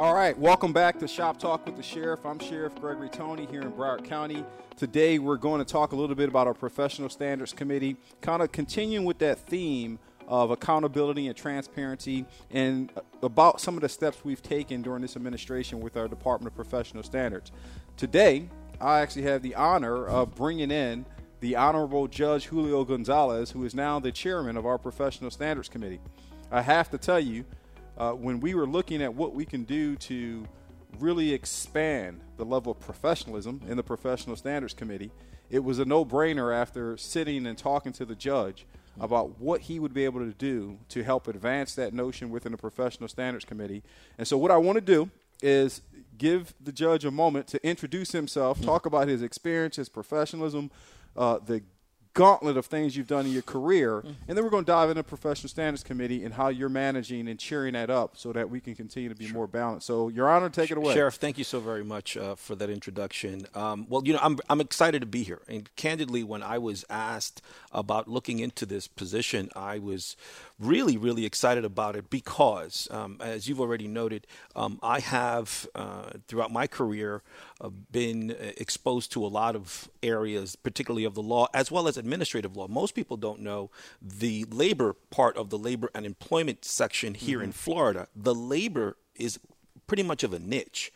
All right, welcome back to Shop Talk with the Sheriff. I'm Sheriff Gregory Tony here in Broward County. Today we're going to talk a little bit about our Professional Standards Committee, kind of continuing with that theme of accountability and transparency and about some of the steps we've taken during this administration with our Department of Professional Standards. Today, I actually have the honor of bringing in the Honorable Judge Julio Gonzalez, who is now the chairman of our Professional Standards Committee. I have to tell you, uh, when we were looking at what we can do to really expand the level of professionalism in the Professional Standards Committee, it was a no brainer after sitting and talking to the judge about what he would be able to do to help advance that notion within the Professional Standards Committee. And so, what I want to do is give the judge a moment to introduce himself, talk about his experience, his professionalism, uh, the gauntlet of things you've done in your career, mm-hmm. and then we're going to dive into professional standards committee and how you're managing and cheering that up so that we can continue to be sure. more balanced. So, Your Honor, take it away, Sheriff. Thank you so very much uh, for that introduction. Um, well, you know, I'm I'm excited to be here, and candidly, when I was asked about looking into this position, I was really, really excited about it because, um, as you've already noted, um, I have uh, throughout my career uh, been exposed to a lot of areas, particularly of the law as well as administrative law. Most people don't know the labor part of the labor and employment section here mm-hmm. in Florida. The labor is pretty much of a niche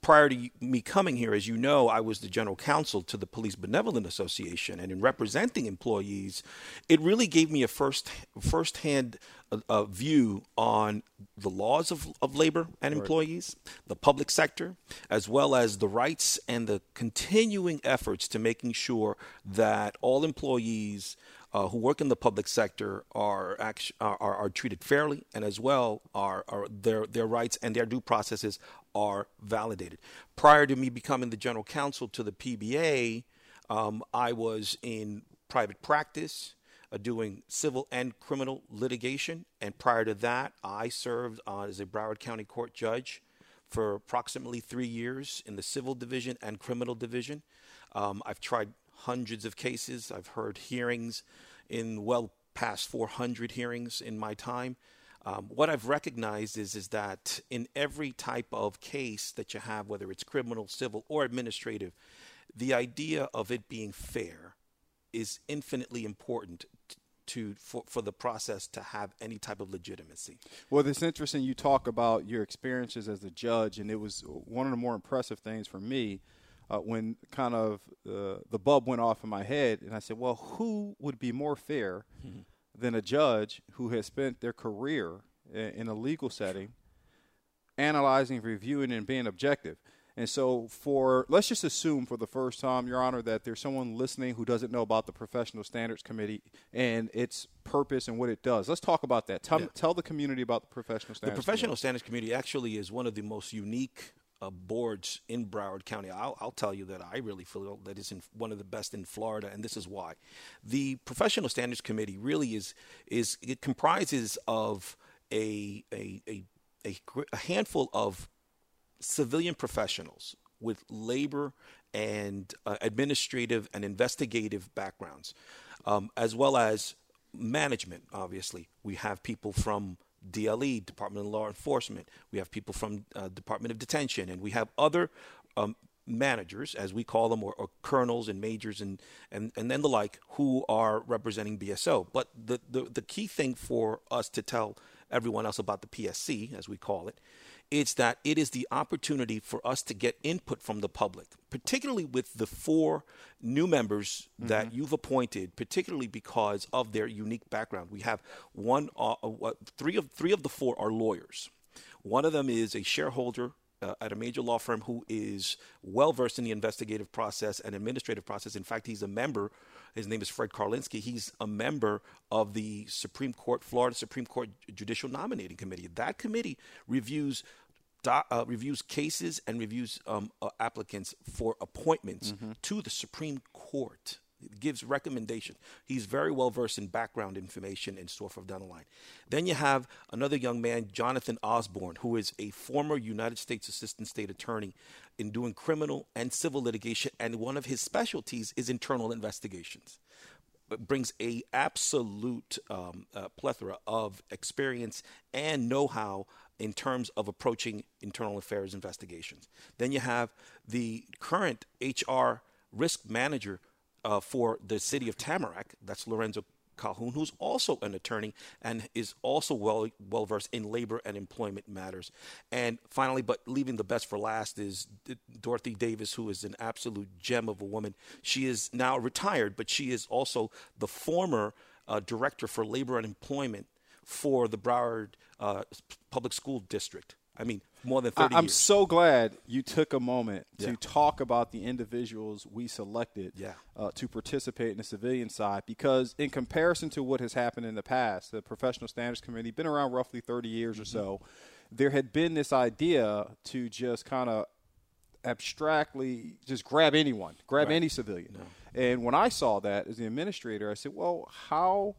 prior to me coming here, as you know, I was the general counsel to the Police Benevolent Association, and in representing employees, it really gave me a first firsthand uh, uh, view on the laws of, of labor and right. employees, the public sector, as well as the rights and the continuing efforts to making sure that all employees uh, who work in the public sector are, act- are, are, treated fairly and as well are, are their, their rights and their due processes are validated. Prior to me becoming the general counsel to the PBA, um, I was in private practice. Uh, doing civil and criminal litigation. And prior to that, I served uh, as a Broward County Court judge for approximately three years in the civil division and criminal division. Um, I've tried hundreds of cases. I've heard hearings in well past 400 hearings in my time. Um, what I've recognized is is that in every type of case that you have, whether it's criminal, civil, or administrative, the idea of it being fair is infinitely important to for, for the process to have any type of legitimacy. Well, it's interesting you talk about your experiences as a judge, and it was one of the more impressive things for me uh, when kind of uh, the bulb went off in my head, and I said, well, who would be more fair? Mm-hmm than a judge who has spent their career in a legal setting analyzing, reviewing, and being objective. And so, for let's just assume for the first time, Your Honor, that there's someone listening who doesn't know about the Professional Standards Committee and its purpose and what it does. Let's talk about that. Tell, yeah. tell the community about the Professional Standards. The Professional Committee. Standards Committee actually is one of the most unique uh, boards in Broward County. I'll, I'll, tell you that I really feel that it's in one of the best in Florida, and this is why. The Professional Standards Committee really is is it comprises of a a a, a, a handful of civilian professionals with labor and uh, administrative and investigative backgrounds, um, as well as management. Obviously, we have people from DLE, Department of Law Enforcement. We have people from uh, Department of Detention, and we have other um, managers, as we call them, or, or, colonels and majors and, and, and then the like, who are representing BSO. But the, the, the key thing for us to tell everyone else about the PSC, as we call it, it's that it is the opportunity for us to get input from the public, particularly with the four new members mm-hmm. that you've appointed, particularly because of their unique background. We have one, uh, uh, three of three of the four are lawyers. One of them is a shareholder uh, at a major law firm who is well versed in the investigative process and administrative process. In fact, he's a member. His name is Fred Karlinski. He's a member of the Supreme Court, Florida Supreme Court Judicial Nominating Committee. That committee reviews uh, reviews cases and reviews um, uh, applicants for appointments mm-hmm. to the Supreme Court gives recommendation. He's very well versed in background information and so forth down the line. Then you have another young man, Jonathan Osborne, who is a former United States Assistant State Attorney in doing criminal and civil litigation, and one of his specialties is internal investigations. It brings a absolute um, uh, plethora of experience and know-how in terms of approaching internal affairs investigations. Then you have the current HR risk manager uh, for the city of Tamarac, that's Lorenzo Calhoun, who's also an attorney and is also well well versed in labor and employment matters. And finally, but leaving the best for last is Dorothy Davis, who is an absolute gem of a woman. She is now retired, but she is also the former uh, director for labor and employment for the Broward uh, Public School District. I mean, more than 30 I'm years. so glad you took a moment Yeah. to talk about the individuals we selected Yeah. uh, to participate in the civilian side because, in comparison to what has happened in the past, the Professional Standards Committee been around roughly 30 years or Mm-hmm. so. There had been this idea to just kind of abstractly just grab anyone, grab Right. any civilian. And when I saw that as the administrator, I said, well, how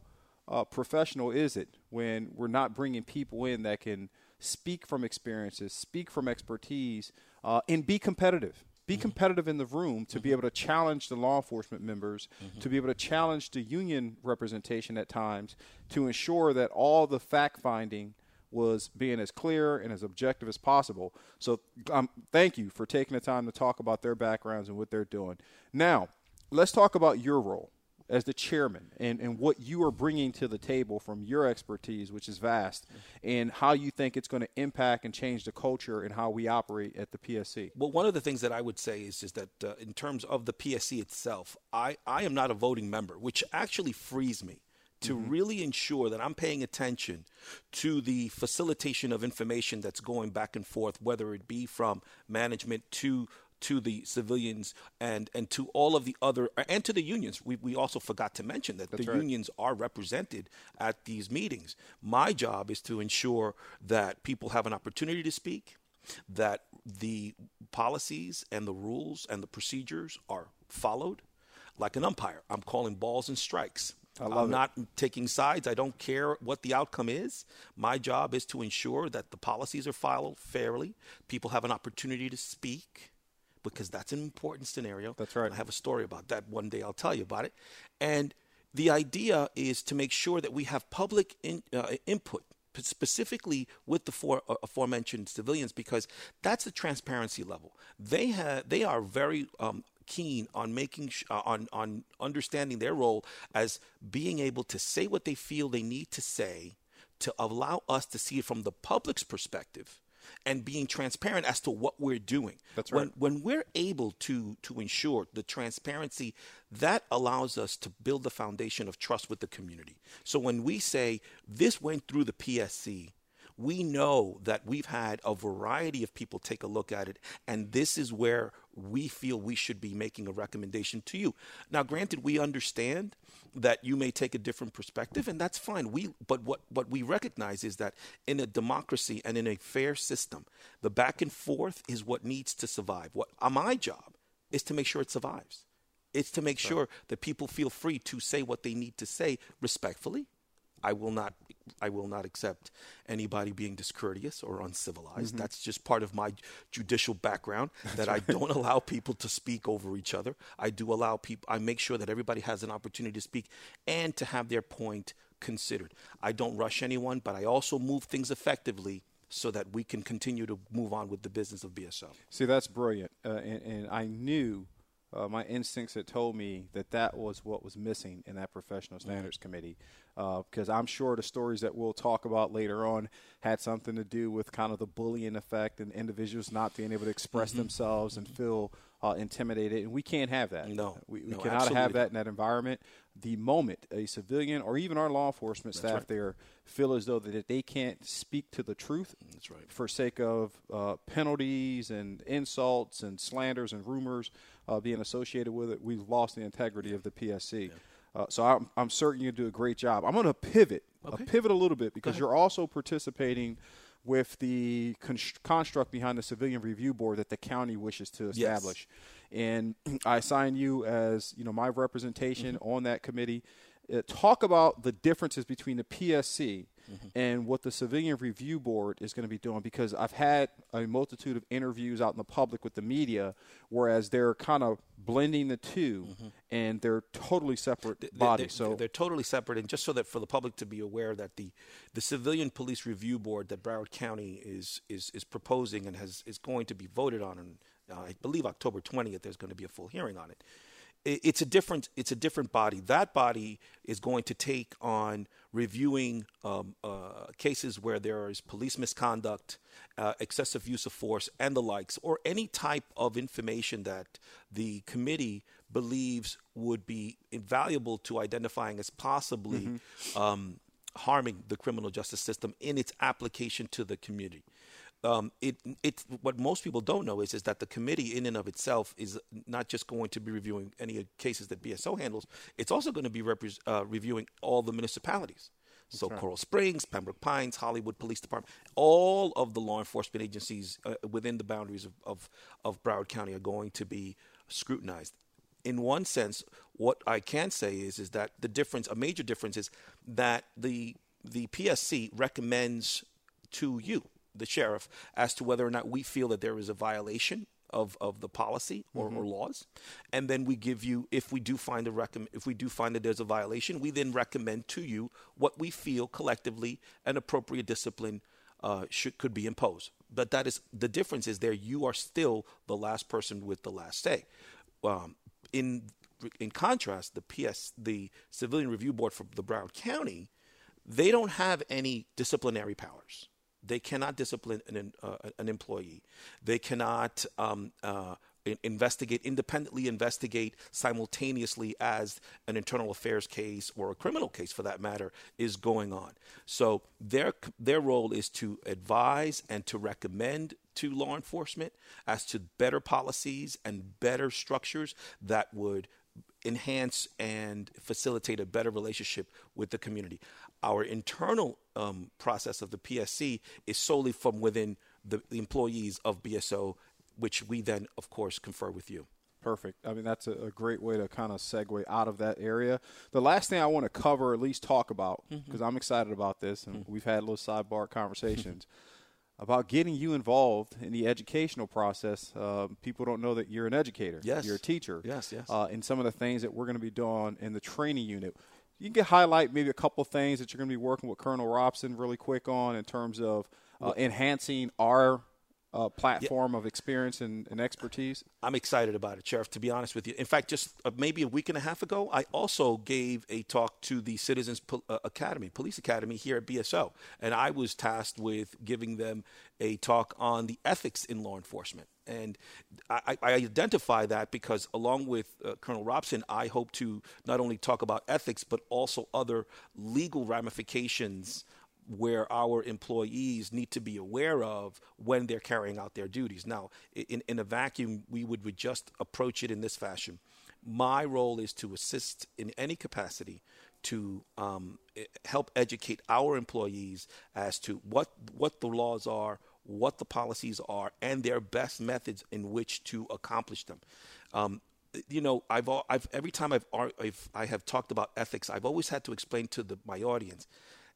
uh, professional is it when we're not bringing people in that can speak from experiences, speak from expertise, uh, and be competitive? Be competitive in the room to be able to challenge the law enforcement members, to be able to challenge the union representation at times, to ensure that all the fact finding was being as clear and as objective as possible. So, um, thank you for taking the time to talk about their backgrounds and what they're doing. Now, let's talk about your role as the chairman and, and what you are bringing to the table from your expertise, which is vast, and how you think it's going to impact and change the culture and how we operate at the PSC. Well, one of the things that I would say is, is that uh, in terms of the PSC itself, I, I am not a voting member, which actually frees me to really ensure that I'm paying attention to the facilitation of information that's going back and forth, whether it be from management to to the civilians and and to all of the other and to the unions. We we also forgot to mention that the right. unions are represented at these meetings. My job is to ensure that people have an opportunity to speak, that the policies and the rules and the procedures are followed. Like an umpire, I'm calling balls and strikes. I I'm it. not taking sides. I don't care what the outcome is. My job is to ensure that the policies are followed fairly. People have an opportunity to speak because that's an important scenario. That's right. I have a story about that one day. I'll tell you about it. And the idea is to make sure that we have public in, uh, input specifically with the four, uh, aforementioned civilians because that's the transparency level. They have they are very um, keen on making sh- uh, on on understanding their role as being able to say what they feel they need to say to allow us to see it from the public's perspective and being transparent as to what we're doing. That's right. When when we're able to to ensure the transparency that allows us to build the foundation of trust with the community so when we say this went through the psc we know that we've had a variety of people take a look at it and this is where we feel we should be making a recommendation to you. Now granted we understand that you may take a different perspective and that's fine. We but what what we recognize is that in a democracy and in a fair system the back and forth is what needs to survive. What uh, my job is to make sure it survives. It's to make sure that people feel free to say what they need to say respectfully I will not I will not accept anybody being discourteous or uncivilized. That's just part of my judicial background that I don't allow people to speak over each other. I do allow people I make sure that everybody has an opportunity to speak and to have their point considered. I don't rush anyone, but I also move things effectively so that we can continue to move on with the business of BSO. See, that's brilliant. Uh, and, and I knew uh, my instincts had told me that that was what was missing in that professional standards committee. Because I'm sure the stories that we'll talk about later on had something to do with kind of the bullying effect and individuals not being able to express themselves and feel uh, intimidated. And we can't have that. No. we, we No, cannot have that in that environment. The moment a civilian or even our law enforcement staff right. there feel as though that they can't speak to the truth That's right. for sake of uh, penalties and insults and slanders and rumors uh, being associated with it, we've lost the integrity of the PSC. Uh, so I'm, I'm certain you do a great job. I'm going to pivot, uh, Okay. pivot a little bit because you're also participating with the const- construct behind the civilian review board that the county wishes to establish. And I assign you as you know my representation Mm-hmm. on that committee. Uh, talk about the differences between the PSC mm-hmm. and what the Civilian Review Board is going to be doing because I've had a multitude of interviews out in the public with the media, whereas they're kind of blending the 2 mm-hmm. and they're totally separate they, bodies. They're, so they're totally separate, and just so that for the public to be aware that the the Civilian Police Review Board that Broward County is is is proposing and has is going to be voted on, and uh, I believe October 20th, there's going to be a full hearing on it it's a different it's a different body. That body is going to take on reviewing um, uh, cases where there is police misconduct, uh, excessive use of force, and the likes, or any type of information that the committee believes would be invaluable to identifying as possibly mm-hmm. um, harming the criminal justice system in its application to the community um, it, it, what most people don't know is, is that the committee in and of itself is not just going to be reviewing any cases that BSO handles, it's also going to be repre- uh, reviewing all the municipalities. So right. Coral Springs, Pembroke Pines, Hollywood Police Department, all of the law enforcement agencies uh, within the boundaries of, of, of Broward County are going to be scrutinized. In one sense, what I can say is is that the difference, a major difference, is that the the PSC recommends to you the sheriff as to whether or not we feel that there is a violation of, of the policy or, mm-hmm. or, laws, and then we give you if we do find a recommend if we do find that there's a violation, we then recommend to you what we feel collectively an appropriate discipline uh, should could be imposed. But that is the difference is there you are still the last person with the last say. Um, in in contrast, the PS the Civilian Review Board for the Broward County, they don't have any disciplinary powers. They cannot discipline an, uh, an employee. They cannot um, uh, investigate, independently investigate simultaneously as an internal affairs case or a criminal case for that matter is going on. So their, their role is to advise and to recommend to law enforcement as to better policies and better structures that would enhance and facilitate a better relationship with the community. Our internal um, process of the PSC is solely from within the, the, employees of BSO, which we then, of course, confer with you. Perfect. I mean, that's a, a great way to kind of segue out of that area. The last thing I want to cover, at least talk about, because mm-hmm. I'm excited about this, and mm-hmm. we've had little sidebar conversations. about getting you involved in the educational process. Uh, people don't know that you're an educator. Yes. You're a teacher. Yes, yes. Uh, and some of the things that we're going to be doing in the training unit you can highlight maybe a couple things that you're going to be working with Colonel Robson really quick on in terms of uh, enhancing our uh, platform yeah. of experience and, and, expertise? I'm excited about it, Sheriff, to be honest with you. In fact, just uh, maybe a week and a half ago, I also gave a talk to the Citizens Pol- uh, Academy, Police Academy here at BSO. And I was tasked with giving them a talk on the ethics in law enforcement. And I, I identify that because, along with uh, Colonel Robson, I hope to not only talk about ethics, but also other legal ramifications where our employees need to be aware of when they're carrying out their duties. Now, in, in a vacuum, we would just approach it in this fashion. My role is to assist in any capacity to um, help educate our employees as to what what the laws are, what the policies are, and their best methods in which to accomplish them. Um, you know, I've, I've every time I've, I've I have talked about ethics, I've always had to explain to the, my audience,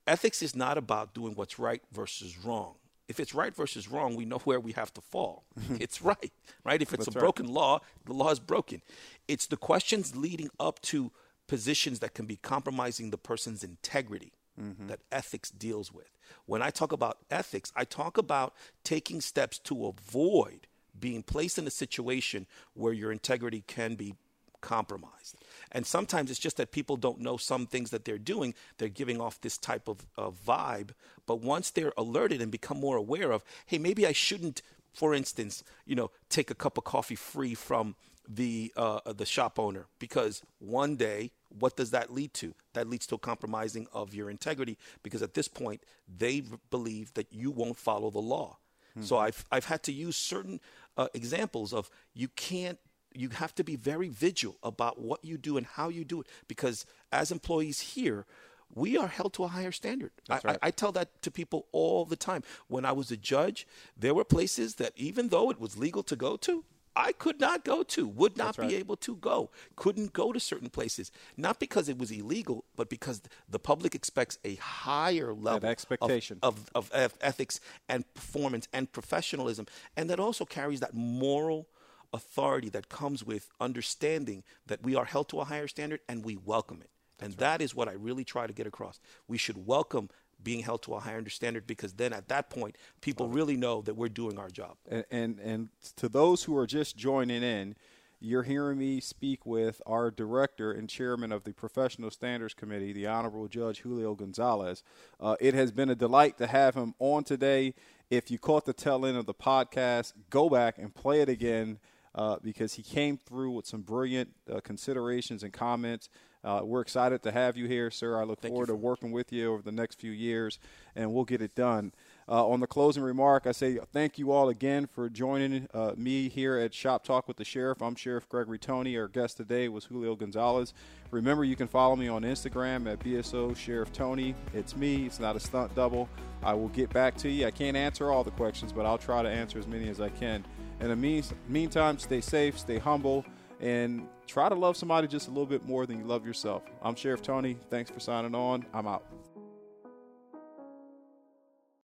ethics is not about doing what's right versus wrong. If it's right versus wrong, we know where we have to fall. it's right, right? If it's That's a broken right. law, the law is broken. It's the questions leading up to positions that can be compromising the person's integrity mm-hmm. that ethics deals with. When I talk about ethics, I talk about taking steps to avoid being placed in a situation where your integrity can be compromised. And sometimes it's just that people don't know some things that they're doing. They're giving off this type of, of vibe. But once they're alerted and become more aware of, hey, maybe I shouldn't, for instance, you know, take a cup of coffee free from the uh, the shop owner because one day what does that lead to that leads to a compromising of your integrity because at this point they believe that you won't follow the law mm-hmm. so i've i've had to use certain uh, examples of you can't you have to be very vigilant about what you do and how you do it because as employees here we are held to a higher standard. I, right. I, I, tell that to people all the time. When I was a judge, there were places that even though it was legal to go to, I could not go to, would not That's be able to go, couldn't go to certain places, not because it was illegal, but because the public expects a higher level of- expectation. of, of, of ethics and performance and professionalism, and that also carries that moral authority that comes with understanding that we are held to a higher standard and we welcome it. and that is what I really try to get across. We should welcome being held to a higher standard because then at that point, people really know that we're doing our job. And, and and to those who are just joining in, you're hearing me speak with our director and chairman of the Professional Standards Committee, the Honorable Judge Julio Gonzalez. Uh, it has been a delight to have him on today. If you caught the tail end of the podcast, go back and play it again uh, because he came through with some brilliant uh, considerations and comments. Uh, we're excited to have you here, sir. I look Thank forward to working with you over the next few years, and we'll get it done. Uh, on the closing remark, I say thank you all again for joining uh, me here at Shop Talk with the Sheriff. I'm Sheriff Gregory Tony. Our guest today was Julio Gonzalez. Remember, you can follow me on Instagram at BSO Sheriff Tony. It's me. It's not a stunt double. I will get back to you. I can't answer all the questions, but I'll try to answer as many as I can. In the mean- meantime, stay safe, stay humble, and try to love somebody just a little bit more than you love yourself. I'm Sheriff Tony. Thanks for signing on. I'm out.